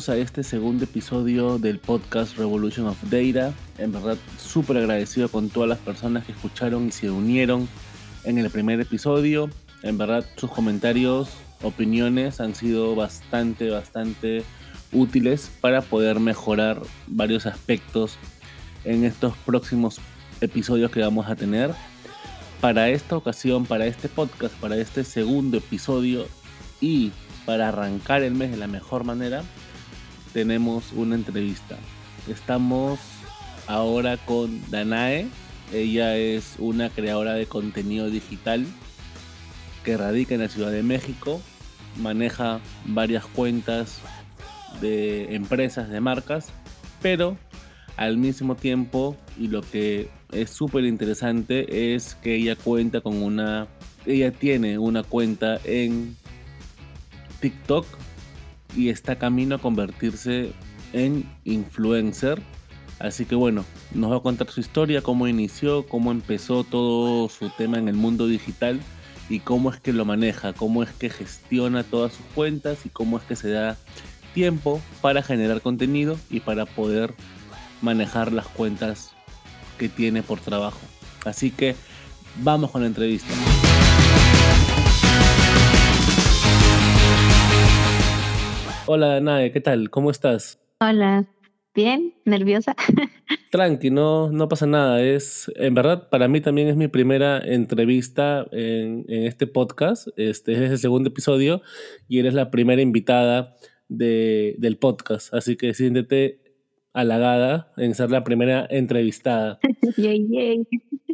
bienvenidos a este segundo episodio del podcast Revolution of Data. En verdad, súper agradecido con todas las personas que escucharon y se unieron en el primer episodio. En verdad, sus comentarios, opiniones han sido bastante, bastante útiles para poder mejorar varios aspectos en estos próximos episodios que vamos a tener. Para esta ocasión, para este podcast, para este segundo episodio y para arrancar el mes de la mejor manera, tenemos una entrevista. Estamos ahora con Danae. Ella es una creadora de contenido digital que radica en la Ciudad de México. Maneja varias cuentas de empresas, de marcas, pero al mismo tiempo, y lo que es súper interesante es que ella cuenta con una, ella tiene una cuenta en TikTok y está camino a convertirse en influencer. Así que bueno, nos va a contar su historia, cómo inició, cómo empezó todo su tema en el mundo digital y cómo es que lo maneja, cómo es que gestiona todas sus cuentas y cómo es que se da tiempo para generar contenido y para poder manejar las cuentas que tiene por trabajo. Así que vamos con la entrevista. Hola Danae, ¿qué tal? ¿Cómo estás? Hola, bien, nerviosa. Tranqui, no, no pasa nada. Es, en verdad, para mí también es mi primera entrevista en, este podcast. Este es el segundo episodio y eres la primera invitada del podcast. Así que siéntete halagada en ser la primera entrevistada. yay, yay.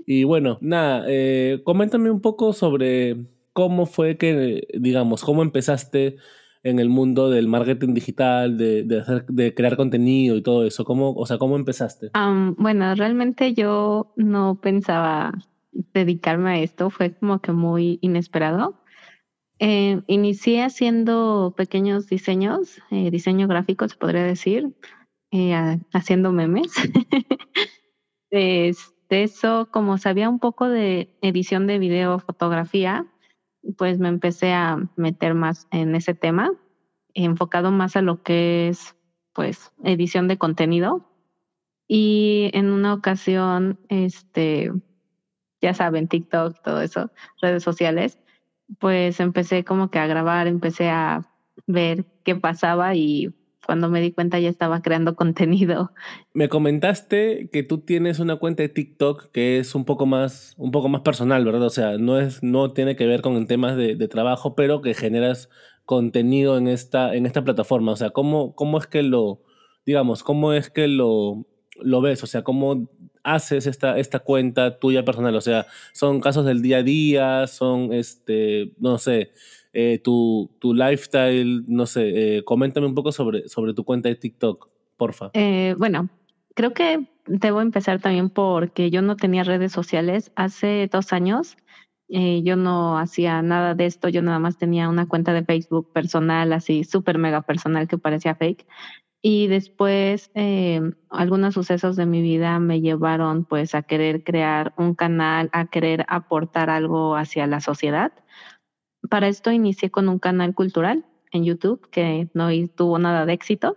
Y bueno, nada, eh, coméntame un poco sobre cómo fue que, digamos, cómo empezaste en el mundo del marketing digital, de, de, hacer, de crear contenido y todo eso? ¿Cómo, o sea, ¿cómo empezaste? bueno, realmente yo no pensaba dedicarme a esto, fue como que muy inesperado. Eh, inicié haciendo pequeños diseños, eh, diseño gráfico se podría decir, eh, haciendo memes. de eso, como sabía un poco de edición de video, fotografía, pues me empecé a meter más en ese tema, enfocado más a lo que es pues edición de contenido. Y en una ocasión, este, ya saben, TikTok, todo eso, redes sociales, pues empecé como que a grabar, empecé a ver qué pasaba y cuando me di cuenta ya estaba creando contenido. Me comentaste que tú tienes una cuenta de TikTok que es un poco más, un poco más personal, ¿verdad? O sea, no, es, no tiene que ver con temas de, trabajo, pero que generas contenido en esta, en esta plataforma. O sea, ¿cómo, cómo es que lo, digamos, cómo es que lo, lo ves? O sea, ¿cómo haces esta, esta cuenta tuya personal? O sea, ¿son casos del día a día? ¿Son, este, no sé, eh, tu, tu, lifestyle, no sé, eh, coméntame un poco sobre, sobre tu cuenta de TikTok, porfa. Eh, bueno, creo que debo empezar también porque yo no tenía redes sociales hace dos años. yo no hacía nada de esto, yo nada más tenía una cuenta de Facebook personal, así súper mega personal que parecía fake. Y después algunos sucesos de mi vida me llevaron pues a querer crear un canal, a querer aportar algo hacia la sociedad para esto inicié con un canal cultural en YouTube que no tuvo nada de éxito.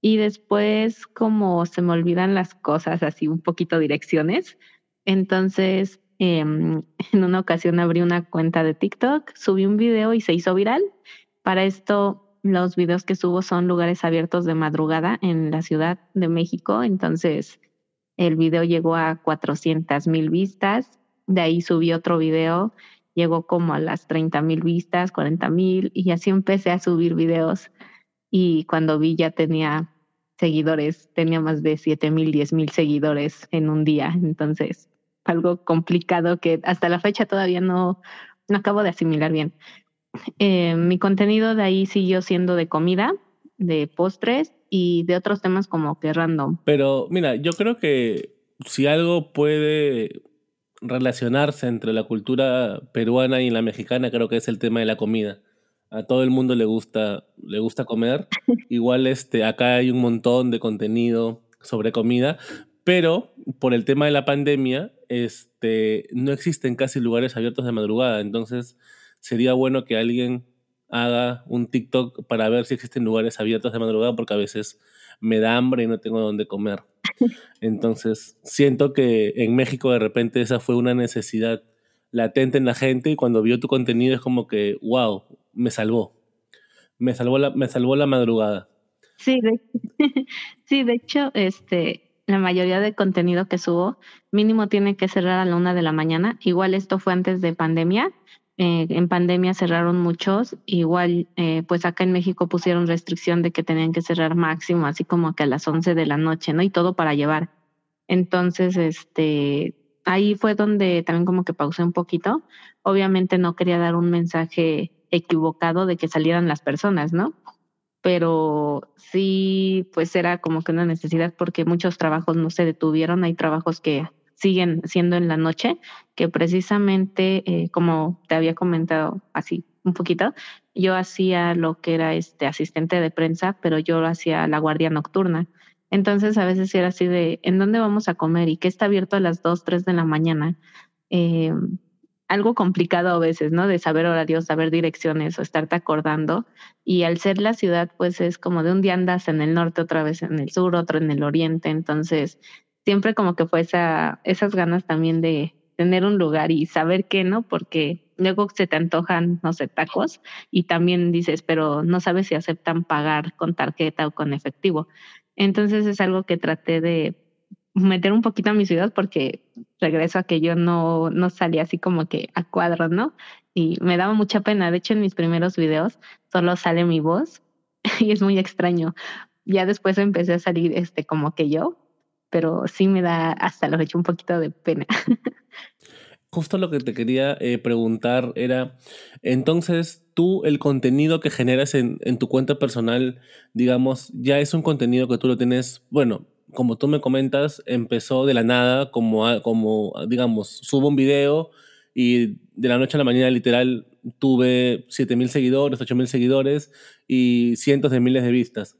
Y después, como se me olvidan las cosas, así un poquito direcciones, entonces em, en una ocasión abrí una cuenta de TikTok, subí un video y se hizo viral. Para esto, los videos que subo son lugares abiertos de madrugada en la Ciudad de México. Entonces, el video llegó a 400 mil vistas. De ahí subí otro video llegó como a las 30 mil vistas, 40 mil, y así empecé a subir videos. Y cuando vi ya tenía seguidores, tenía más de 7 mil, 10 mil seguidores en un día. Entonces, algo complicado que hasta la fecha todavía no, no acabo de asimilar bien. Eh, mi contenido de ahí siguió siendo de comida, de postres y de otros temas como que random. Pero mira, yo creo que si algo puede relacionarse entre la cultura peruana y la mexicana creo que es el tema de la comida. A todo el mundo le gusta, le gusta comer. Igual este, acá hay un montón de contenido sobre comida, pero por el tema de la pandemia, este, no existen casi lugares abiertos de madrugada. Entonces sería bueno que alguien haga un TikTok para ver si existen lugares abiertos de madrugada porque a veces me da hambre y no tengo dónde comer. Entonces, siento que en México de repente esa fue una necesidad latente en la gente y cuando vio tu contenido es como que, wow, me salvó. Me salvó la, me salvó la madrugada. Sí, de, sí, de hecho, este, la mayoría de contenido que subo, mínimo tiene que cerrar a la una de la mañana. Igual esto fue antes de pandemia. Eh, en pandemia cerraron muchos. Igual, eh, pues acá en México pusieron restricción de que tenían que cerrar máximo, así como que a las once de la noche, ¿no? Y todo para llevar. Entonces, este, ahí fue donde también como que pausé un poquito. Obviamente no quería dar un mensaje equivocado de que salieran las personas, ¿no? Pero sí, pues era como que una necesidad porque muchos trabajos no se detuvieron, hay trabajos que siguen siendo en la noche, que precisamente, eh, como te había comentado así un poquito, yo hacía lo que era este asistente de prensa, pero yo hacía la guardia nocturna. Entonces a veces era así de, ¿en dónde vamos a comer? ¿Y qué está abierto a las 2, 3 de la mañana? Eh, algo complicado a veces, ¿no? De saber horarios, saber direcciones o estarte acordando. Y al ser la ciudad, pues es como de un día andas en el norte, otra vez en el sur, otro en el oriente. Entonces, siempre como que fue esa, esas ganas también de tener un lugar y saber qué, ¿no? Porque luego se te antojan, no sé, tacos y también dices, pero no sabes si aceptan pagar con tarjeta o con efectivo. Entonces es algo que traté de meter un poquito a mi ciudad porque regreso a que yo no, no salía así como que a cuadros, ¿no? Y me daba mucha pena. De hecho, en mis primeros videos solo sale mi voz y es muy extraño. Ya después empecé a salir este como que yo, pero sí me da hasta lo hecho un poquito de pena. Justo lo que te quería eh, preguntar era, entonces tú el contenido que generas en, tu cuenta personal, digamos, ya es un contenido que tú lo tienes, bueno, como tú me comentas, empezó de la nada, como, como digamos, subo un video y de la noche a la mañana literal tuve 7.000 seguidores, 8.000 seguidores y cientos de miles de vistas.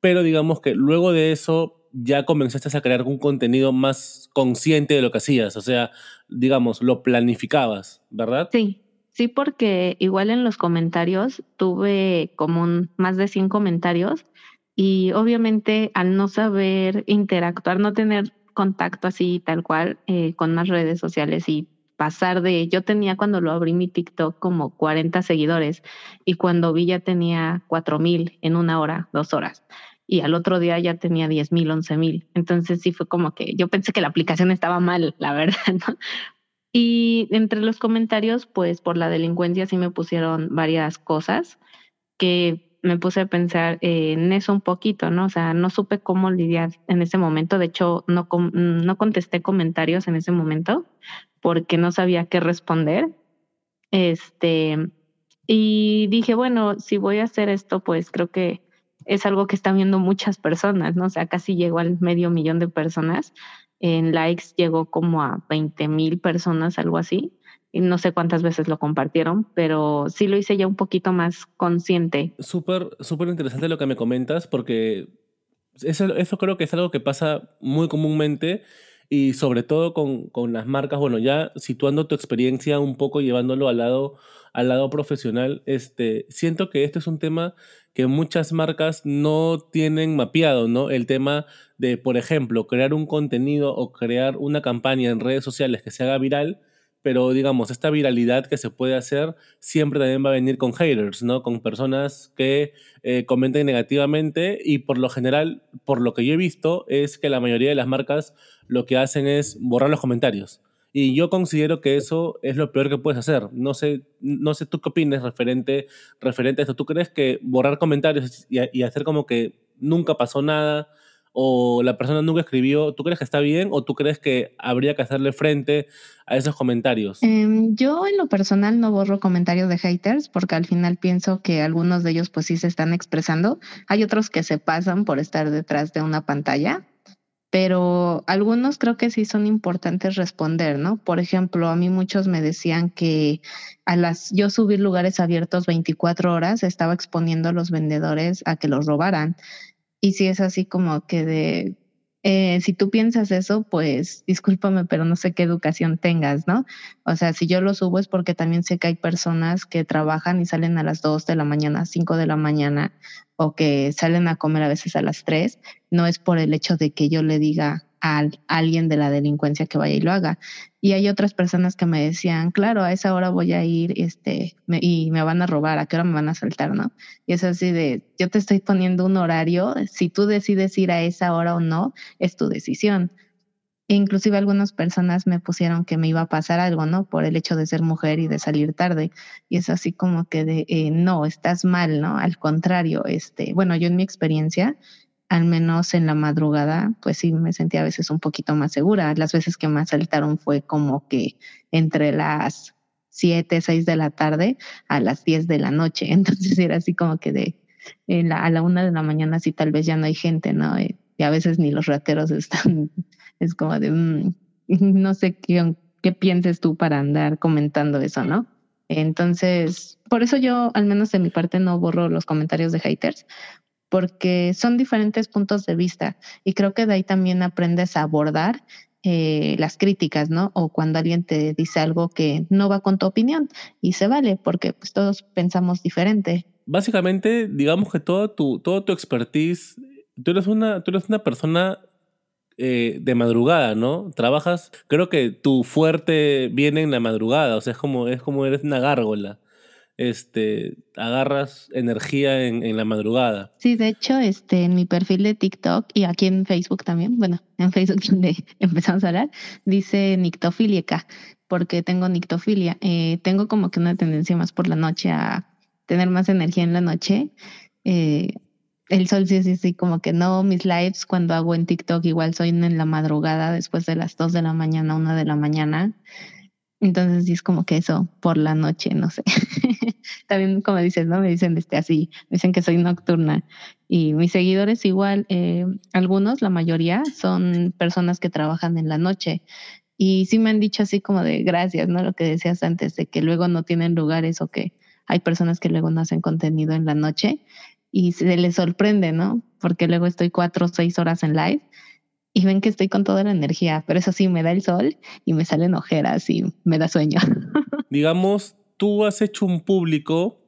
Pero digamos que luego de eso ya comenzaste a crear un contenido más consciente de lo que hacías, o sea, digamos, lo planificabas, ¿verdad? Sí, sí, porque igual en los comentarios tuve como más de 100 comentarios y obviamente al no saber interactuar, no tener contacto así tal cual eh, con más redes sociales y pasar de, yo tenía cuando lo abrí mi TikTok como 40 seguidores y cuando vi ya tenía 4.000 en una hora, dos horas y al otro día ya tenía 10 mil, 11 mil. Entonces sí fue como que yo pensé que la aplicación estaba mal, la verdad. Y entre los comentarios, pues por la delincuencia sí me pusieron varias cosas que me puse a pensar en eso un poquito, ¿no? O sea, no supe cómo lidiar en ese momento. De hecho, no, no contesté comentarios en ese momento porque no sabía qué responder. Este, y dije, bueno, si voy a hacer esto, pues creo que es algo que están viendo muchas personas, ¿no? O sea, casi llegó al medio millón de personas. En likes llegó como a 20 mil personas, algo así. Y no sé cuántas veces lo compartieron, pero sí lo hice ya un poquito más consciente. Súper, súper interesante lo que me comentas, porque eso, eso creo que es algo que pasa muy comúnmente y sobre todo con, con las marcas, bueno, ya situando tu experiencia un poco, llevándolo al lado, al lado profesional, este, siento que este es un tema que muchas marcas no tienen mapeado, ¿no? El tema de, por ejemplo, crear un contenido o crear una campaña en redes sociales que se haga viral, pero digamos, esta viralidad que se puede hacer siempre también va a venir con haters, ¿no? Con personas que eh, comenten negativamente y por lo general, por lo que yo he visto, es que la mayoría de las marcas lo que hacen es borrar los comentarios. Y yo considero que eso es lo peor que puedes hacer. No sé, no sé tú qué opinas referente, referente a esto. ¿Tú crees que borrar comentarios y, hacer como que nunca pasó nada o la persona nunca escribió, ¿tú crees que está bien o tú crees que habría que hacerle frente a esos comentarios? Em, yo en lo personal no borro comentarios de haters porque al final pienso que algunos de ellos pues sí se están expresando. Hay otros que se pasan por estar detrás de una pantalla pero algunos creo que sí son importantes responder, ¿no? Por ejemplo, a mí muchos me decían que a las yo subir lugares abiertos 24 horas estaba exponiendo a los vendedores a que los robaran. Y si es así como que de eh, si tú piensas eso, pues discúlpame, pero no sé qué educación tengas, ¿no? O sea, si yo lo subo es porque también sé que hay personas que trabajan y salen a las 2 de la mañana, 5 de la mañana, o que salen a comer a veces a las 3. No es por el hecho de que yo le diga, a alguien de la delincuencia que vaya y lo haga. Y hay otras personas que me decían, claro, a esa hora voy a ir este, y me van a robar, a qué hora me van a saltar, ¿no? Y es así de, yo te estoy poniendo un horario, si tú decides ir a esa hora o no, es tu decisión. E inclusive algunas personas me pusieron que me iba a pasar algo, ¿no? Por el hecho de ser mujer y de salir tarde. Y es así como que de, eh, no, estás mal, ¿no? Al contrario, este, bueno, yo en mi experiencia, al menos en la madrugada, pues sí me sentía a veces un poquito más segura. Las veces que me asaltaron fue como que entre las 7, 6 de la tarde a las 10 de la noche. Entonces era así como que de a la una de la mañana sí tal vez ya no hay gente, ¿no? Eh, y a veces ni los rateros están, es como de, mm, no sé qué, qué pienses tú para andar comentando eso, ¿no? Entonces, por eso yo, al menos de mi parte, no borro los comentarios de haters, porque son diferentes puntos de vista y creo que de ahí también aprendes a abordar eh, las críticas, ¿no? O cuando alguien te dice algo que no va con tu opinión y se vale porque pues, todos pensamos diferente. Básicamente, digamos que todo tu, todo tu expertise, tú eres una, tú eres una persona eh, de madrugada, ¿no? Trabajas, creo que tu fuerte viene en la madrugada, o sea, es como, es como eres una gárgola este, agarras energía en, la madrugada. Sí, de hecho, este, en mi perfil de TikTok y aquí en Facebook también, bueno, en Facebook donde empezamos a hablar, dice nictofílica, porque tengo nictofilia. Eh, tengo como que una tendencia más por la noche a tener más energía en la noche. Eh, el sol sí es así como que no, mis lives cuando hago en TikTok igual soy en la madrugada, después de las 2 de la mañana, 1 de la mañana. Entonces sí es como que eso por la noche, no sé. También como dices, ¿no? Me dicen este, así, me dicen que soy nocturna. Y mis seguidores igual, eh, algunos, la mayoría, son personas que trabajan en la noche. Y sí me han dicho así como de gracias, ¿no? Lo que decías antes, de que luego no tienen lugares o que hay personas que luego no hacen contenido en la noche y se les sorprende, ¿no? Porque luego estoy cuatro o seis horas en live y ven que estoy con toda la energía, pero eso sí, me da el sol y me salen ojeras y me da sueño. Digamos, tú has hecho un público,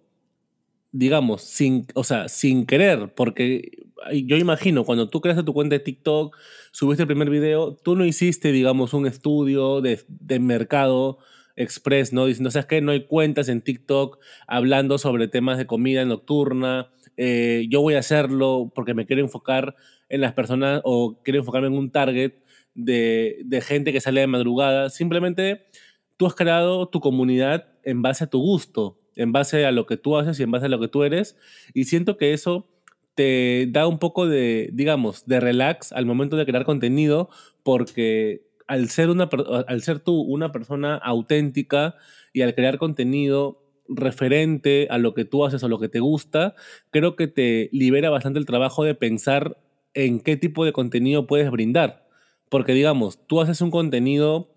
digamos, sin, o sea, sin querer, porque yo imagino, cuando tú creaste tu cuenta de TikTok, subiste el primer video, tú no hiciste, digamos, un estudio de, de mercado express, ¿no? Diciendo, ¿sabes qué? No hay cuentas en TikTok hablando sobre temas de comida nocturna. Eh, yo voy a hacerlo porque me quiero enfocar en las personas o quiero enfocarme en un target de, de gente que sale de madrugada. Simplemente tú has creado tu comunidad en base a tu gusto, en base a lo que tú haces y en base a lo que tú eres. Y siento que eso te da un poco de, digamos, de relax al momento de crear contenido, porque al ser, una, al ser tú una persona auténtica y al crear contenido referente a lo que tú haces o lo que te gusta, creo que te libera bastante el trabajo de pensar en qué tipo de contenido puedes brindar. Porque digamos, tú haces un contenido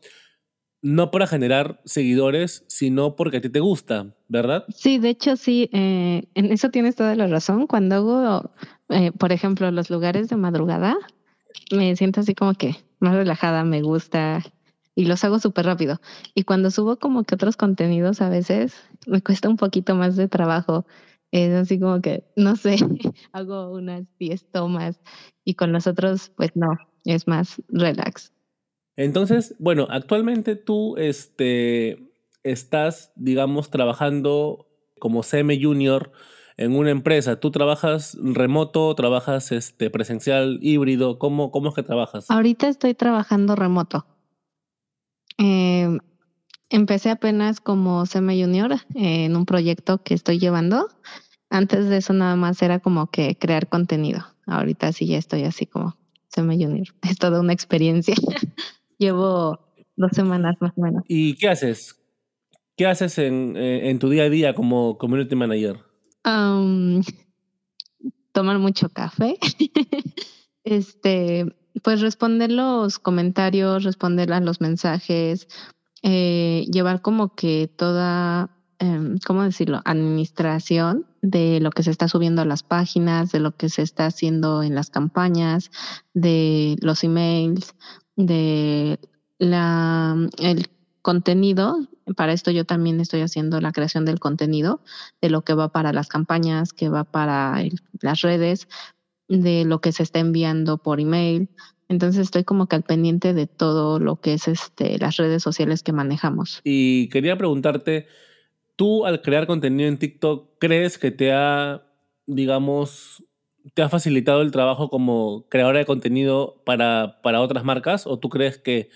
no para generar seguidores, sino porque a ti te gusta, ¿verdad? Sí, de hecho sí, eh, en eso tienes toda la razón. Cuando hago, eh, por ejemplo, los lugares de madrugada, me siento así como que más relajada, me gusta y los hago súper rápido. Y cuando subo como que otros contenidos a veces me cuesta un poquito más de trabajo. Es así como que, no sé, hago unas 10 tomas y con los otros, pues no, es más relax. Entonces, bueno, actualmente tú este, estás, digamos, trabajando como CM Junior en una empresa. ¿Tú trabajas remoto, trabajas este, presencial, híbrido? ¿Cómo, ¿Cómo es que trabajas? Ahorita estoy trabajando remoto. Eh, empecé apenas como CM Junior en un proyecto que estoy llevando. Antes de eso nada más era como que crear contenido. Ahorita sí ya estoy así como CM Junior. Es toda una experiencia. Llevo dos semanas más o menos. ¿Y qué haces? ¿Qué haces en, eh, en tu día a día como community manager? tomar mucho café. este, pues responder los comentarios, responder a los mensajes, eh, llevar como que toda em, ¿cómo decirlo? Administración de lo que se está subiendo a las páginas, de lo que se está haciendo en las campañas, de los emails, de la, el contenido. Para esto yo también estoy haciendo la creación del contenido, de lo que va para las campañas, que va para las redes, de lo que se está enviando por email. Entonces estoy como que al pendiente de todo lo que es este, las redes sociales que manejamos. Y quería preguntarte, tú al crear contenido en TikTok, ¿crees que te ha, digamos, te ha facilitado el trabajo como creadora de contenido para, para otras marcas? ¿O tú crees que,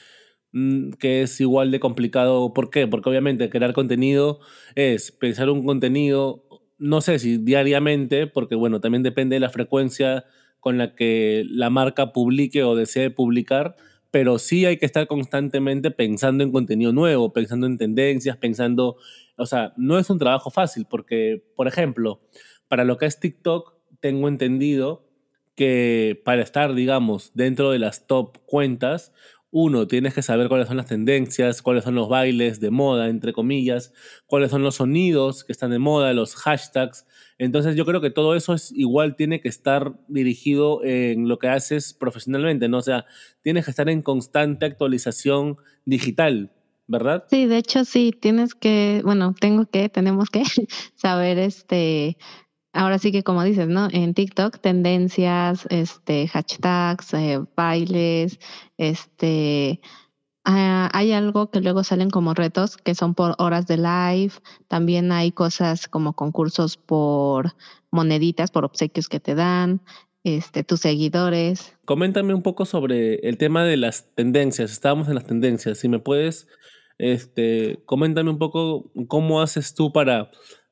mm, que es igual de complicado? ¿Por qué? Porque obviamente crear contenido es pensar un contenido, no sé si diariamente, porque bueno, también depende de la frecuencia con la que la marca publique o desee publicar, pero sí hay que estar constantemente pensando en contenido nuevo, pensando en tendencias, pensando, o sea, no es un trabajo fácil porque, por ejemplo, para lo que es TikTok, tengo entendido que para estar, digamos, dentro de las top cuentas, uno, tienes que saber cuáles son las tendencias, cuáles son los bailes de moda, entre comillas, cuáles son los sonidos que están de moda, los hashtags. Entonces yo creo que todo eso es igual tiene que estar dirigido en lo que haces profesionalmente, ¿no? O sea, tienes que estar en constante actualización digital, ¿verdad? Sí, de hecho sí, tienes que, bueno, tengo que, tenemos que saber este ahora sí que como dices, ¿no? En TikTok, tendencias, este, hashtags, eh, bailes, este, ah, hay algo que luego salen como retos que son por horas de live. También hay cosas como concursos por moneditas, por obsequios que te dan, este, tus seguidores. Coméntame un poco sobre el tema de las tendencias. Estábamos en las tendencias. Si me puedes, este, coméntame un poco cómo haces tú para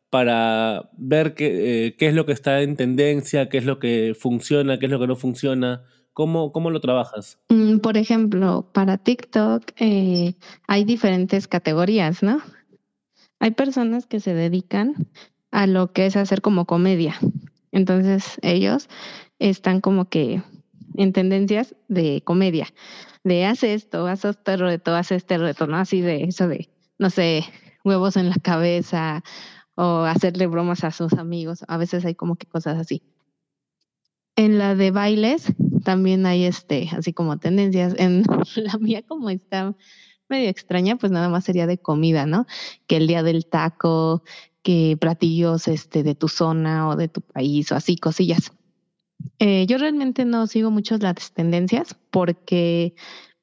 para ver qué, eh, qué, es lo que está en tendencia, qué es lo que funciona, qué es lo que no funciona? ¿Cómo, cómo lo trabajas? Mm, por ejemplo, para TikTok eh, hay diferentes categorías, ¿no? Hay personas que se dedican a lo que es hacer como comedia. Entonces ellos están como que en tendencias de comedia, de haz esto, haz este reto, haz este reto, ¿no? Así de eso de, no sé, huevos en la cabeza o hacerle bromas a sus amigos. A veces hay como que cosas así. En la de bailes también hay este, así como tendencias. En la mía como está medio extraña, pues nada más sería de comida, ¿no? Que el día del taco, que platillos este, de tu zona o de tu país o así, cosillas. Eh, yo realmente no sigo mucho las tendencias porque,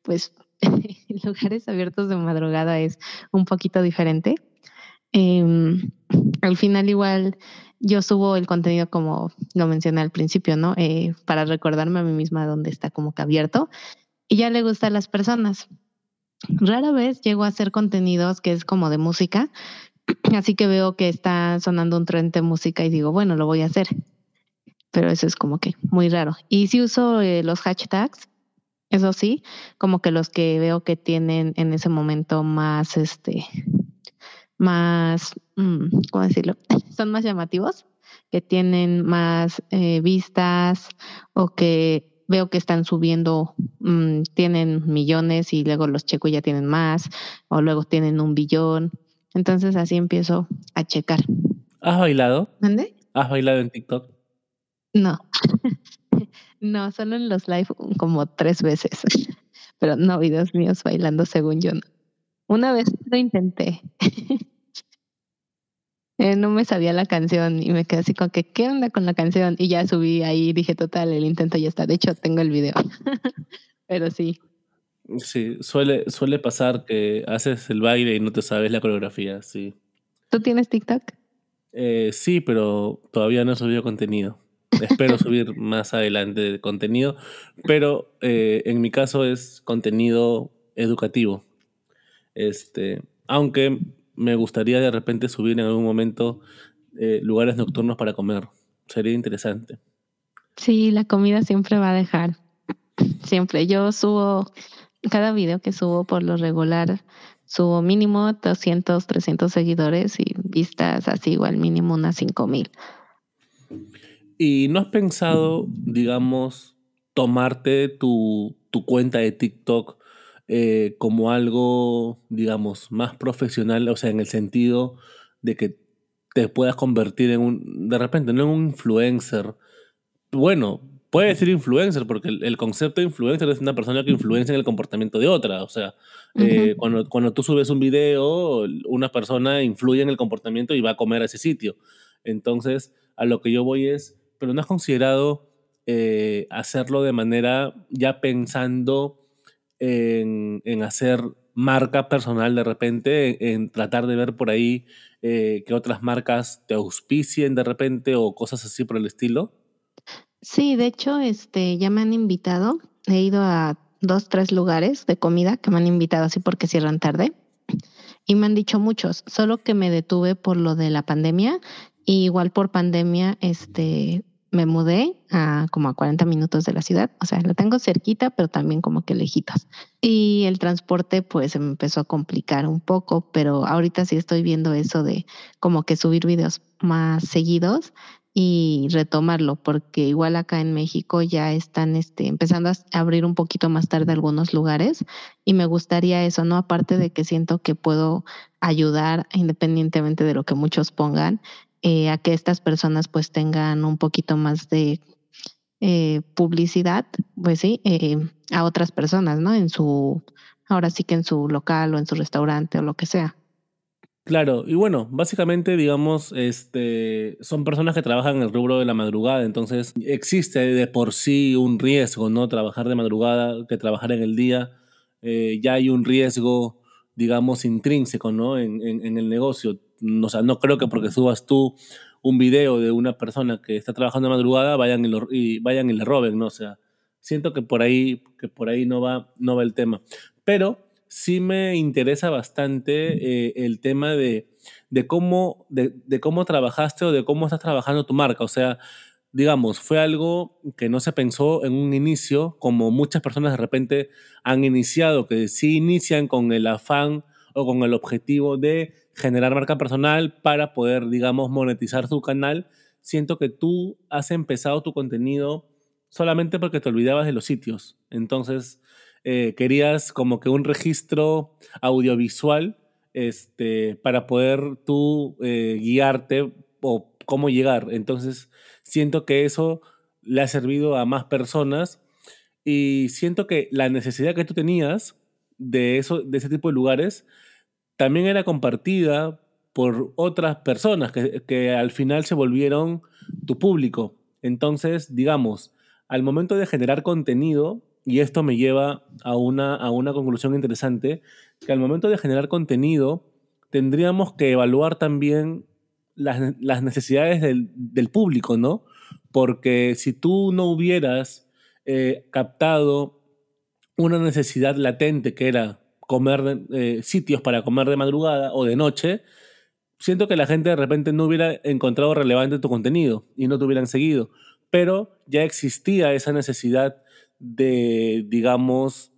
pues, lugares abiertos de madrugada es un poquito diferente. Em, al final igual yo subo el contenido como lo mencioné al principio, ¿no? Eh, para recordarme a mí misma dónde está como que abierto y ya le gusta a las personas. Rara vez llego a hacer contenidos que es como de música, así que veo que está sonando un tren de música y digo, bueno, lo voy a hacer. Pero eso es como que muy raro. Y si uso eh, los hashtags, eso sí, como que los que veo que tienen en ese momento más, este, más, mm, ¿cómo decirlo? Son más llamativos, que tienen más eh, vistas o que veo que están subiendo, mm, tienen millones y luego los checo y ya tienen más, o luego tienen un billón. Entonces así empiezo a checar. ¿Has bailado? ¿Dónde? ¿Has bailado en TikTok? No. no, solo en los live como tres veces. Pero no videos míos bailando según yo. No. Una vez lo intenté. Eh, no me sabía la canción y me quedé así con que, ¿qué onda con la canción? Y ya subí ahí y dije, total, el intento ya está. De hecho, tengo el video. Pero sí. Sí, suele, suele pasar que haces el baile y no te sabes la coreografía, sí. ¿Tú tienes TikTok? Eh, sí, pero todavía no he subido contenido. Espero subir más adelante contenido, pero eh, en mi caso es contenido educativo. Este, aunque me gustaría de repente subir en algún momento eh, lugares nocturnos para comer. Sería interesante. Sí, la comida siempre va a dejar. Siempre. Yo subo, cada video que subo por lo regular, subo mínimo 200, 300 seguidores y vistas así igual mínimo unas 5000. ¿Y no has pensado, digamos, tomarte tu, tu cuenta de TikTok eh, como algo, digamos, más profesional, o sea, en el sentido de que te puedas convertir en un, de repente, no en un influencer. Bueno, puede decir influencer, porque el, concepto de influencer es una persona que influencia en el comportamiento de otra. O sea, eh, cuando, cuando tú subes un video, una persona influye en el comportamiento y va a comer a ese sitio. Entonces, a lo que yo voy es, pero no has considerado eh, hacerlo de manera ya pensando en, hacer marca personal de repente, en, tratar de ver por ahí eh, que otras marcas te auspicien de repente o cosas así por el estilo? Sí, de hecho, este, ya me han invitado. He ido a dos, tres lugares de comida que me han invitado así porque cierran tarde. Y me han dicho muchos, solo que me detuve por lo de la pandemia. Y igual por pandemia, este, me mudé a como a 40 minutos de la ciudad. O sea, la tengo cerquita, pero también como que lejitos. Y el transporte, pues se me empezó a complicar un poco, pero ahorita sí estoy viendo eso de como que subir videos más seguidos y retomarlo, porque igual acá en México ya están este, empezando a abrir un poquito más tarde algunos lugares y me gustaría eso, ¿no? Aparte de que siento que puedo ayudar independientemente de lo que muchos pongan, eh, a que estas personas pues tengan un poquito más de eh, publicidad, pues sí, eh, a otras personas, ¿no? En su, ahora sí que en su local o en su restaurante o lo que sea. Claro, y bueno, básicamente, digamos, este, son personas que trabajan en el rubro de la madrugada, entonces existe de por sí un riesgo, ¿no? Trabajar de madrugada que trabajar en el día, ya hay un riesgo, digamos, intrínseco, ¿no? En, en, el negocio. O sea, no creo que porque subas tú un video de una persona que está trabajando de madrugada vayan y, lo, y vayan y le roben, ¿no? O sea, siento que por ahí, que por ahí no va, no va el tema. Pero sí me interesa bastante eh, el tema de, cómo, de, cómo trabajaste o de cómo estás trabajando tu marca. O sea, digamos, fue algo que no se pensó en un inicio, como muchas personas de repente han iniciado, que sí inician con el afán o con el objetivo de generar marca personal para poder, digamos, monetizar su canal. Siento que tú has empezado tu contenido solamente porque te olvidabas de los sitios. Entonces, eh, querías como que un registro audiovisual este, para poder tú eh, guiarte o cómo llegar. Entonces, siento que eso le ha servido a más personas y siento que la necesidad que tú tenías de, eso, de ese tipo de lugares también era compartida por otras personas que, que al final se volvieron tu público. Entonces, digamos, al momento de generar contenido, y esto me lleva a una, a una conclusión interesante, que al momento de generar contenido tendríamos que evaluar también las, las necesidades del, del, público, ¿no? Porque si tú no hubieras eh, captado una necesidad latente que era comer eh, sitios para comer de madrugada o de noche, siento que la gente de repente no hubiera encontrado relevante tu contenido y no te hubieran seguido. Pero ya existía esa necesidad de, digamos,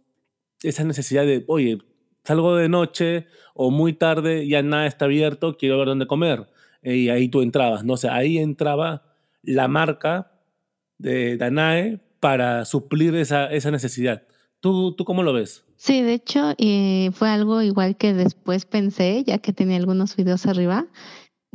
esa necesidad de, oye, salgo de noche o muy tarde, ya nada está abierto, quiero ver dónde comer. Y ahí tú entrabas, ¿no? O sea, ahí entraba la marca de Danae para suplir esa, esa necesidad. ¿Tú, ¿Tú cómo lo ves? Sí, de hecho, eh, fue algo igual que después pensé, ya que tenía algunos videos arriba,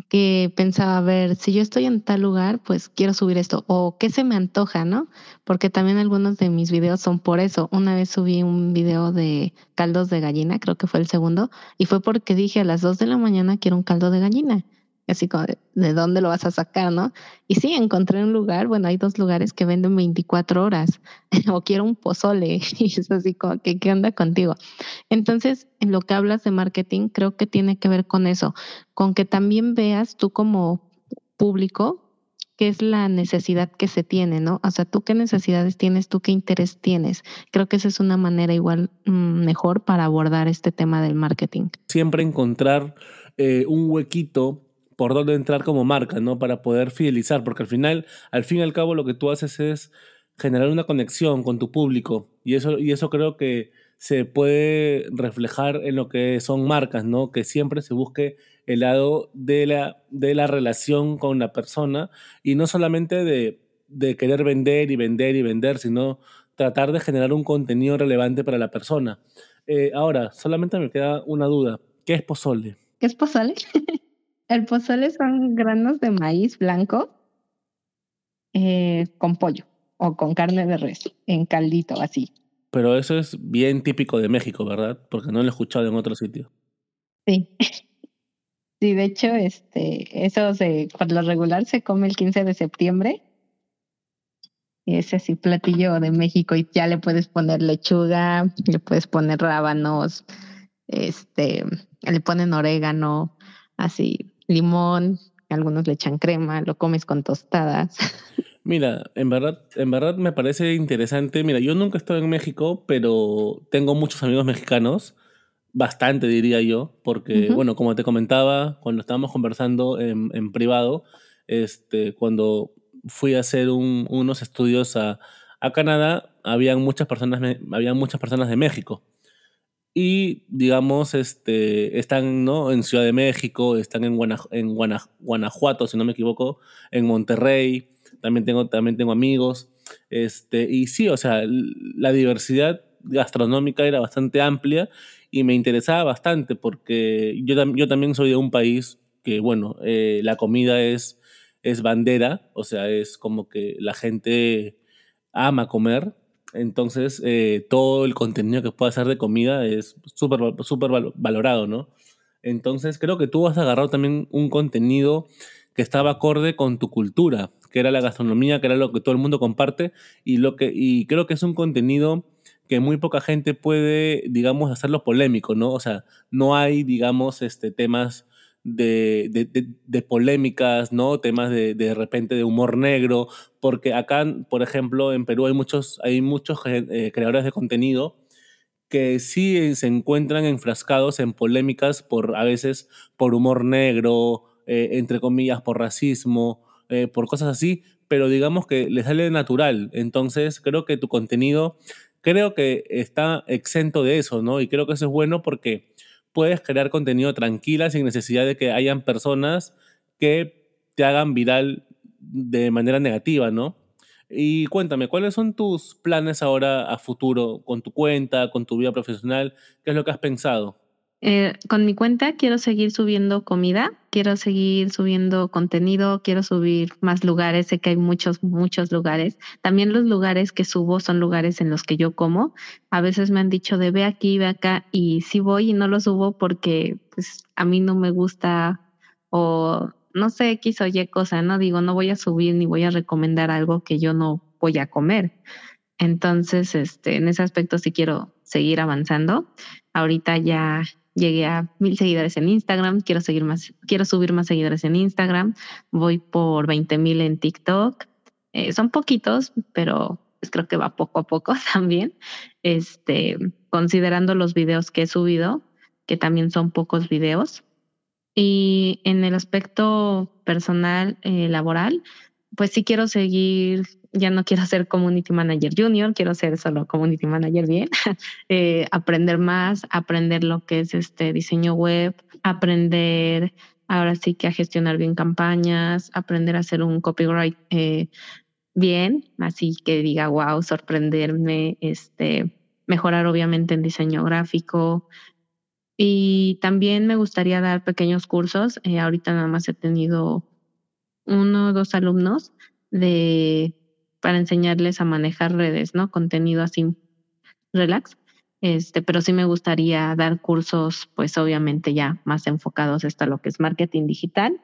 que pensaba, a ver, si yo estoy en tal lugar, pues quiero subir esto, o qué se me antoja, ¿no? Porque también algunos de mis videos son por eso. Una vez subí un video de caldos de gallina, creo que fue el segundo, y fue porque dije a las dos de la mañana quiero un caldo de gallina así como de, dónde lo vas a sacar, ¿no? Y sí, encontré un lugar, bueno, hay dos lugares que venden 24 horas, o quiero un pozole, y es así como que, ¿qué onda contigo? Entonces, en lo que hablas de marketing, creo que tiene que ver con eso, con que también veas tú como público qué es la necesidad que se tiene, ¿no? O sea, tú qué necesidades tienes, tú qué interés tienes. Creo que esa es una manera igual mm, mejor para abordar este tema del marketing. Siempre encontrar eh, un huequito por dónde entrar como marca, ¿no? Para poder fidelizar, porque al final, al fin y al cabo, lo que tú haces es generar una conexión con tu público y eso, y eso creo que se puede reflejar en lo que son marcas, ¿no? Que siempre se busque el lado de la, de la relación con la persona y no solamente de, de querer vender y vender y vender, sino tratar de generar un contenido relevante para la persona. Eh, ahora, solamente me queda una duda. ¿Qué es pozole? ¿Qué es pozole? El pozole son granos de maíz blanco eh, con pollo o con carne de res, en caldito así. Pero eso es bien típico de México, ¿verdad? Porque no lo he escuchado en otro sitio. Sí. Sí, de hecho, este, eso se, por lo regular se come el 15 de septiembre. Es así platillo de México y ya le puedes poner lechuga, le puedes poner rábanos, este, le ponen orégano, así, limón, algunos le echan crema, lo comes con tostadas. Mira, en verdad, en verdad me parece interesante. Mira, yo nunca he estado en México, pero tengo muchos amigos mexicanos, bastante diría yo, porque, bueno, como te comentaba, cuando estábamos conversando en, en privado, este, cuando fui a hacer un, unos estudios a, a Canadá, habían muchas personas, habían muchas personas de México y digamos este están no en Ciudad de México están en, en Guanajuato si no me equivoco en Monterrey también tengo también tengo amigos este y sí o sea la diversidad gastronómica era bastante amplia y me interesaba bastante porque yo, yo también soy de un país que bueno eh, la comida es es bandera o sea es como que la gente ama comer entonces, eh, todo el contenido que pueda hacer de comida es súper super valorado, ¿no? Entonces, creo que tú has agarrado también un contenido que estaba acorde con tu cultura, que era la gastronomía, que era lo que todo el mundo comparte, y, lo que, y creo que es un contenido que muy poca gente puede, digamos, hacerlo polémico, ¿no? O sea, no hay, digamos, este, temas de, de, polémicas, ¿no? Temas de, de repente de humor negro, porque acá, por ejemplo, en Perú hay muchos, hay muchos eh, creadores de contenido que sí se encuentran enfrascados en polémicas por a veces por humor negro, eh, entre comillas, por racismo, eh, por cosas así, pero digamos que les sale natural. Entonces creo que tu contenido, creo que está exento de eso, ¿no? Y creo que eso es bueno porque puedes crear contenido tranquila sin necesidad de que hayan personas que te hagan viral de manera negativa, ¿no? Y cuéntame, ¿cuáles son tus planes ahora a futuro con tu cuenta, con tu vida profesional? ¿Qué es lo que has pensado? Eh, con mi cuenta quiero seguir subiendo comida, quiero seguir subiendo contenido, quiero subir más lugares, sé que hay muchos, muchos lugares. También los lugares que subo son lugares en los que yo como. A veces me han dicho de ve aquí, ve acá y sí voy y no lo subo porque pues, a mí no me gusta o no sé, X o Y cosa, no digo, no voy a subir ni voy a recomendar algo que yo no voy a comer. Entonces, este, en ese aspecto sí quiero seguir avanzando. Ahorita ya llegué a mil seguidores en Instagram, quiero seguir más, quiero subir más seguidores en Instagram, voy por 20 mil en TikTok. Eh, son poquitos, pero pues creo que va poco a poco también. Este, considerando los videos que he subido, que también son pocos videos. Y en el aspecto personal, eh, laboral, pues sí quiero seguir ya no quiero ser community manager junior, quiero ser solo community manager bien, eh, aprender más, aprender lo que es este diseño web, aprender ahora sí que a gestionar bien campañas, aprender a hacer un copyright eh, bien, así que diga, wow, sorprenderme, este, mejorar obviamente en diseño gráfico. Y también me gustaría dar pequeños cursos. Eh, ahorita nada más he tenido uno o dos alumnos de para enseñarles a manejar redes, ¿no? Contenido así relax. Este, pero sí me gustaría dar cursos, pues obviamente ya más enfocados a lo que es marketing digital.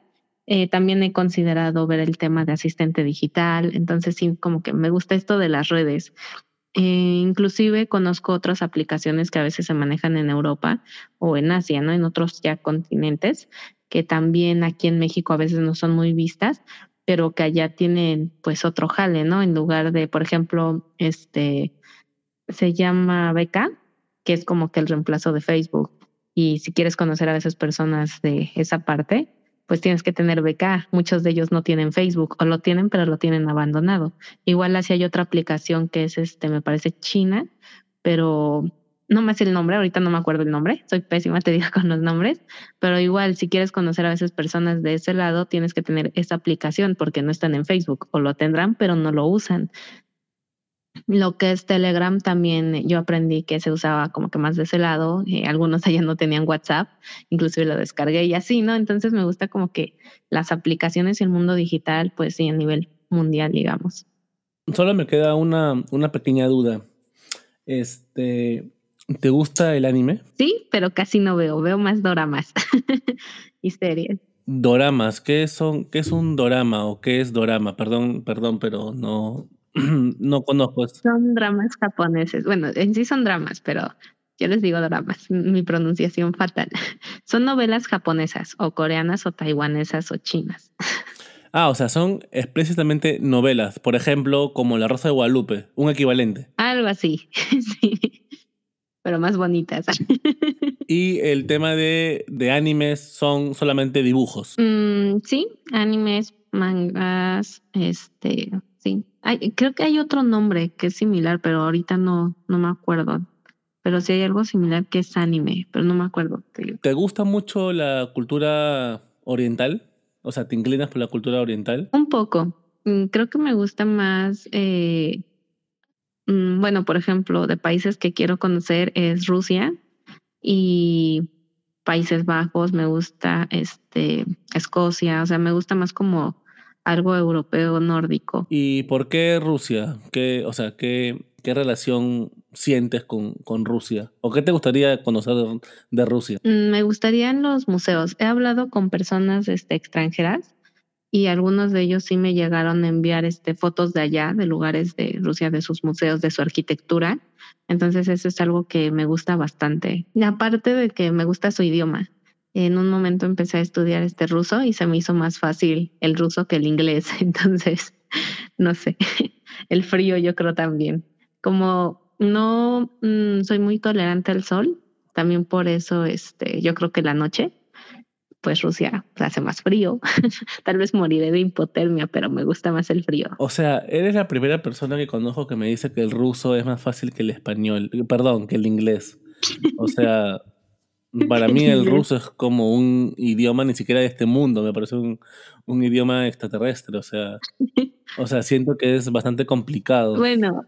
Eh, también he considerado ver el tema de asistente digital, entonces sí, como que me gusta esto de las redes. Eh, inclusive conozco otras aplicaciones que a veces se manejan en Europa o en Asia, ¿no? En otros ya continentes, que también aquí en México a veces no son muy vistas, pero que allá tienen pues otro jale, ¿no? En lugar de, por ejemplo, este, se llama Beca, que es como que el reemplazo de Facebook. Y si quieres conocer a esas personas de esa parte, pues tienes que tener beca. Muchos de ellos no tienen Facebook o lo tienen, pero lo tienen abandonado. Igual así hay otra aplicación que es, este, me parece China, pero no me sé el nombre, ahorita no me acuerdo el nombre, soy pésima, te digo con los nombres, pero igual si quieres conocer a veces personas de ese lado, tienes que tener esa aplicación porque no están en Facebook o lo tendrán, pero no lo usan. Lo que es Telegram también yo aprendí que se usaba como que más de ese lado. Eh, algunos allá no tenían WhatsApp, inclusive lo descargué y así, ¿no? Entonces me gusta como que las aplicaciones y el mundo digital, pues sí, a nivel mundial, digamos. Solo me queda una, una pequeña duda. Este, ¿te gusta el anime? Sí, pero casi no veo, veo más doramas y series. Doramas, ¿qué son? ¿Qué es un dorama o qué es dorama? Perdón, perdón, pero no, no conozco. Son dramas japoneses. Bueno, en sí son dramas, pero yo les digo dramas, mi pronunciación fatal. Son novelas japonesas o coreanas o taiwanesas o chinas. Ah, o sea, son explícitamente novelas, por ejemplo, como La Rosa de Guadalupe, un equivalente. Algo así, sí, pero más bonitas. Y el tema de, de animes son solamente dibujos. Mm, sí, animes, mangas, este, sí. Hay, creo que hay otro nombre que es similar, pero ahorita no, no me acuerdo. Pero sí hay algo similar que es anime, pero no me acuerdo. ¿Te gusta mucho la cultura oriental? O sea, ¿te inclinas por la cultura oriental? Un poco. Mm, creo que me gusta más, eh, bueno, por ejemplo, de países que quiero conocer es Rusia y Países Bajos, me gusta este Escocia, o sea, me gusta más como algo europeo nórdico. ¿Y por qué Rusia? ¿Qué, o sea, qué, qué relación sientes con, con, Rusia? ¿O qué te gustaría conocer de, de, Rusia? Mm, me gustarían los museos. He hablado con personas este, extranjeras y algunos de ellos sí me llegaron a enviar este, fotos de allá, de lugares de Rusia, de sus museos, de su arquitectura. Entonces eso es algo que me gusta bastante. Aparte de que me gusta su idioma. En un momento empecé a estudiar este ruso y se me hizo más fácil el ruso que el inglés. Entonces, no sé, el frío yo creo también. Como no mmm, soy muy tolerante al sol, también por eso este, yo creo que la noche pues Rusia hace más frío. Tal vez moriré de hipotermia, pero me gusta más el frío. O sea, eres la primera persona que conozco que me dice que el ruso es más fácil que el español, perdón, que el inglés. O sea, para mí el ruso es como un idioma ni siquiera de este mundo, me parece un, un idioma extraterrestre, o sea, o sea, siento que es bastante complicado. Bueno,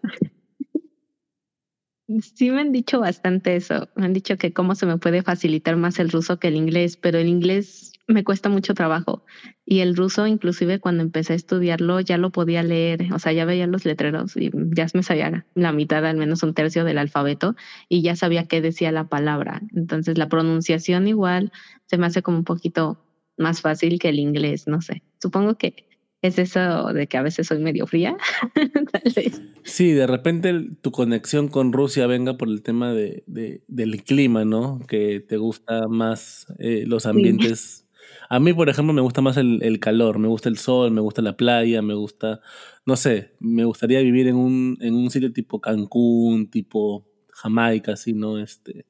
Sí me han dicho bastante eso. Me han dicho que cómo se me puede facilitar más el ruso que el inglés, pero el inglés me cuesta mucho trabajo. Y el ruso, inclusive cuando empecé a estudiarlo, ya lo podía leer. O sea, ya veía los letreros y ya me sabía la mitad, al menos un tercio del alfabeto, y ya sabía qué decía la palabra. Entonces la pronunciación igual se me hace como un poquito más fácil que el inglés, no sé. Supongo que es eso de que a veces soy medio fría, tal vez. Sí, de repente tu conexión con Rusia venga por el tema de, de del clima, ¿no? Que te gusta más eh, los ambientes. Sí. A mí, por ejemplo, me gusta más el, el, calor, me gusta el sol, me gusta la playa, me gusta, no sé, me gustaría vivir en un, en un sitio tipo Cancún, tipo Jamaica, así, ¿no? Este,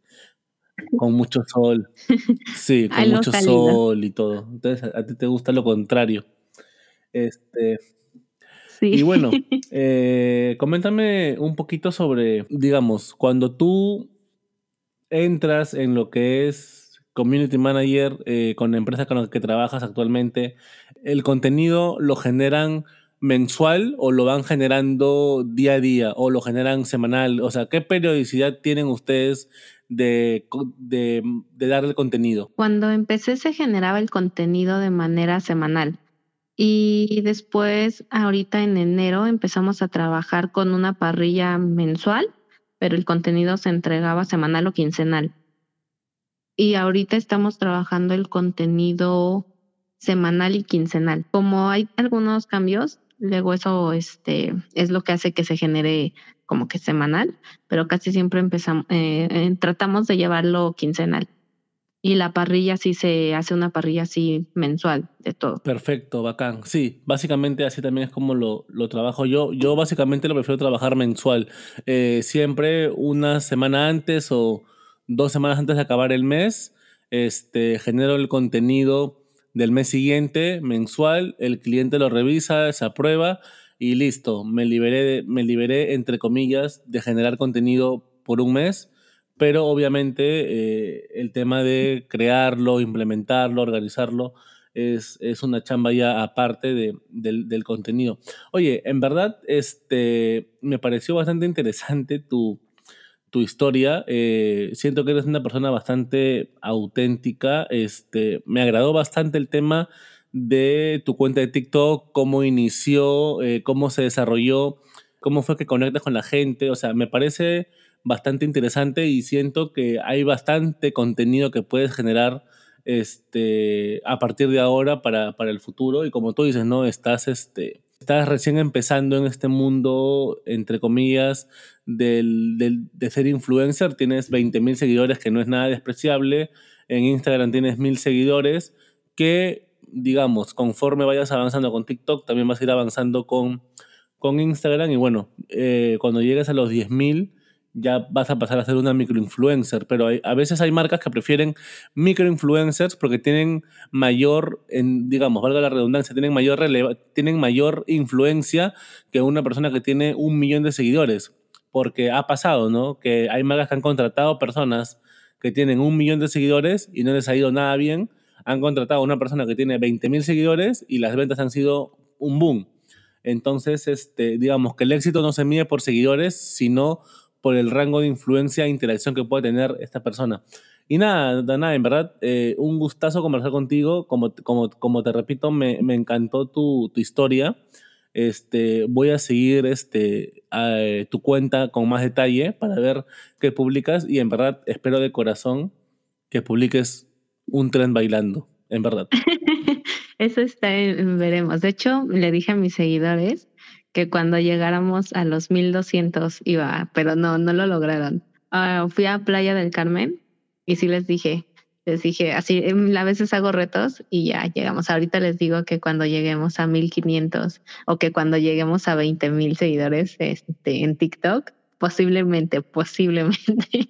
con mucho sol. Sí, con mucho sol y todo. Entonces, a ti te gusta lo contrario. Este, sí. Y bueno, eh, coméntame un poquito sobre, digamos, cuando tú entras en lo que es community manager eh, con la empresa con la que trabajas actualmente, ¿el contenido lo generan mensual o lo van generando día a día o lo generan semanal? O sea, ¿qué periodicidad tienen ustedes de, de, de darle contenido? Cuando empecé se generaba el contenido de manera semanal. Y después, ahorita en enero, empezamos a trabajar con una parrilla mensual, pero el contenido se entregaba semanal o quincenal. Y ahorita estamos trabajando el contenido semanal y quincenal. Como hay algunos cambios, luego eso este, es lo que hace que se genere como que semanal, pero casi siempre empezamos, eh, eh, tratamos de llevarlo quincenal. Y la parrilla sí se hace una parrilla así mensual de todo. Perfecto, bacán. Sí, básicamente así también es como lo, lo trabajo yo. Yo básicamente lo prefiero trabajar mensual. Eh, siempre una semana antes o dos semanas antes de acabar el mes, este, genero el contenido del mes siguiente, mensual, el cliente lo revisa, se aprueba y listo. Me liberé, me liberé entre comillas, de generar contenido por un mes pero obviamente eh, el tema de crearlo, implementarlo, organizarlo, es, una chamba ya aparte de, del, contenido. Oye, en verdad, este, me pareció bastante interesante tu, tu historia. Eh, siento que eres una persona bastante auténtica. Este, me agradó bastante el tema de tu cuenta de TikTok, cómo inició, eh, cómo se desarrolló, cómo fue que conectas con la gente. O sea, me parece bastante interesante y siento que hay bastante contenido que puedes generar este, a partir de ahora para, para el futuro. Y como tú dices, ¿no? Estás, este, estás recién empezando en este mundo, entre comillas, del, del, de ser influencer. Tienes 20.000 seguidores, que no es nada despreciable. En Instagram tienes 1.000 seguidores, que, digamos, conforme vayas avanzando con TikTok, también vas a ir avanzando con, con Instagram. Y bueno, eh, cuando llegues a los 10.000 ya vas a pasar a ser una microinfluencer, pero a veces hay marcas que prefieren microinfluencers porque tienen mayor, digamos, valga la redundancia, tienen mayor, tienen mayor influencia que una persona que tiene un millón de seguidores. Porque ha pasado, ¿no? Que hay marcas que han contratado personas que tienen un millón de seguidores y no les ha ido nada bien. Han contratado a una persona que tiene 20 mil seguidores y las ventas han sido un boom. Entonces, este, digamos que el éxito no se mide por seguidores, sino por el rango de influencia e interacción que puede tener esta persona. Y nada, Dana, en verdad, eh, un gustazo conversar contigo. Como, como, como te repito, me, me encantó tu, tu, historia. Este, voy a seguir este, tu cuenta con más detalle para ver qué publicas y en verdad espero de corazón que publiques un tren bailando, en verdad. Eso está veremos. De hecho, le dije a mis seguidores que cuando llegáramos a los 1200 iba, pero no, no lo lograron. Uh, fui a Playa del Carmen y sí les dije, les dije, así em, a veces hago retos y ya llegamos. Ahorita les digo que cuando lleguemos a 1500 o que cuando lleguemos a 20,000 seguidores este, en TikTok, posiblemente, posiblemente.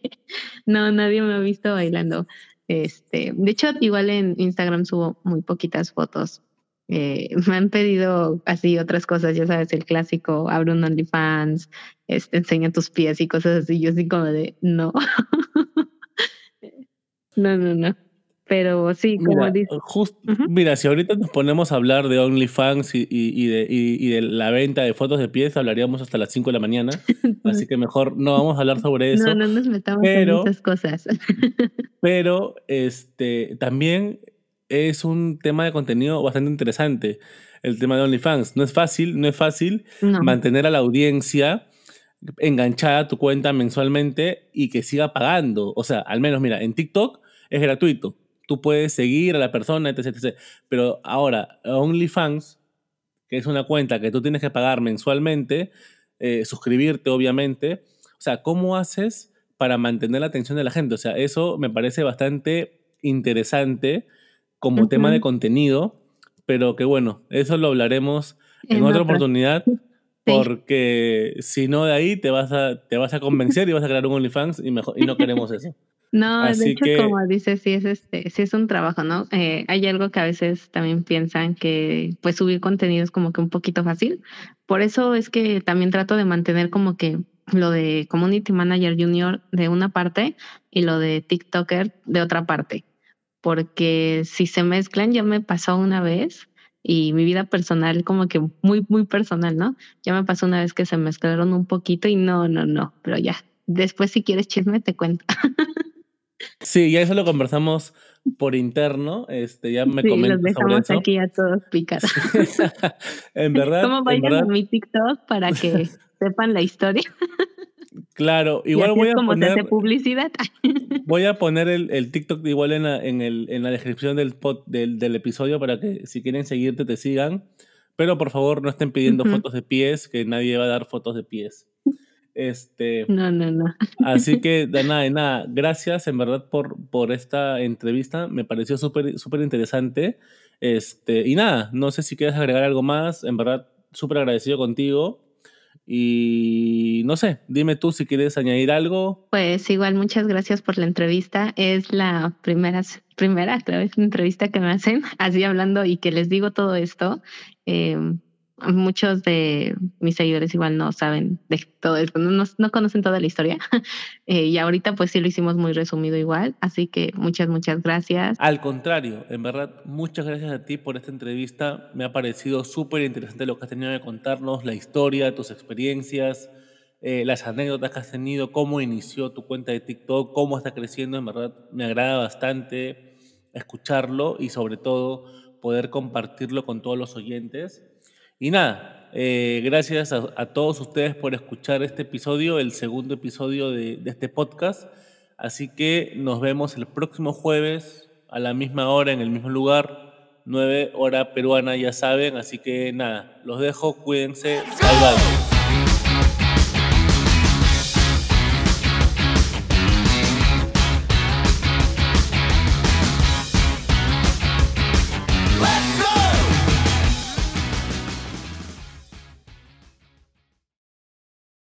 no, nadie me ha visto bailando. Este, de hecho, igual en Instagram subo muy poquitas fotos eh, me han pedido así otras cosas, ya sabes, el clásico, abre un OnlyFans, este, enseña tus pies y cosas así. Yo así como de, no. no, no, no. Pero sí, como mira, Mira, si ahorita nos ponemos a hablar de OnlyFans y, y, de, y, de, la venta de fotos de pies, hablaríamos hasta las 5 de la mañana. así que mejor no vamos a hablar sobre eso. No, no nos metamos en esas cosas. pero este, también es un tema de contenido bastante interesante, el tema de OnlyFans. No es fácil, no es fácil mantener a la audiencia enganchada a tu cuenta mensualmente y que siga pagando. O sea, al menos, mira, en TikTok es gratuito. Tú puedes seguir a la persona, etc. etc. Pero ahora, OnlyFans, que es una cuenta que tú tienes que pagar mensualmente, eh, suscribirte, obviamente. O sea, ¿cómo haces para mantener la atención de la gente? O sea, eso me parece bastante interesante como tema de contenido, pero que bueno, eso lo hablaremos en, otra, oportunidad. Porque si no de ahí te vas a, te vas a convencer y vas a crear un OnlyFans y, mejor, y no queremos eso. No, de hecho, como dices, sí es este, sí es un trabajo, ¿no? Eh, hay algo que a veces también piensan que pues subir contenido es como que un poquito fácil. Por eso es que también trato de mantener como que lo de Community Manager Junior de una parte y lo de TikToker de otra parte porque si se mezclan, ya me pasó una vez y mi vida personal como que muy, muy personal, ¿no? Ya me pasó una vez que se mezclaron un poquito y no, no, no, pero ya, después si quieres chisme te cuento. Sí, ya eso lo conversamos por interno, este, ya me sí, los dejamos aquí a todos picados. en verdad. ¿Cómo vayan a mi TikTok para que sepan la historia? Claro, igual voy a como poner. publicidad. voy a poner el, TikTok igual en la, en, el, en la descripción del, del, episodio para que si quieren seguirte te sigan. Pero por favor no estén pidiendo fotos de pies, que nadie va a dar fotos de pies. Este, no, no, no. Así que de nada, de nada. Gracias en verdad por, por esta entrevista. Me pareció súper súper interesante. Este, y nada, no sé si quieres agregar algo más. En verdad, súper agradecido contigo. Y no sé, dime tú si quieres añadir algo. Pues igual, muchas gracias por la entrevista. Es la primera, primera creo, entrevista que me hacen, así hablando y que les digo todo esto. Eh, muchos de mis seguidores igual no saben de todo esto, no, no conocen toda la historia. Eh, y ahorita pues sí lo hicimos muy resumido igual, así que muchas, muchas gracias. Al contrario, en verdad, muchas gracias a ti por esta entrevista. Me ha parecido súper interesante lo que has tenido que contarnos, la historia, tus experiencias, eh, las anécdotas que has tenido, cómo inició tu cuenta de TikTok, cómo está creciendo, en verdad me agrada bastante escucharlo y sobre todo poder compartirlo con todos los oyentes. Y nada, eh, gracias a, todos ustedes por escuchar este episodio, el segundo episodio de, este podcast. Así que nos vemos el próximo jueves a la misma hora, en el mismo lugar, 9 hora peruana, ya saben. Así que nada, los dejo, cuídense. Bye.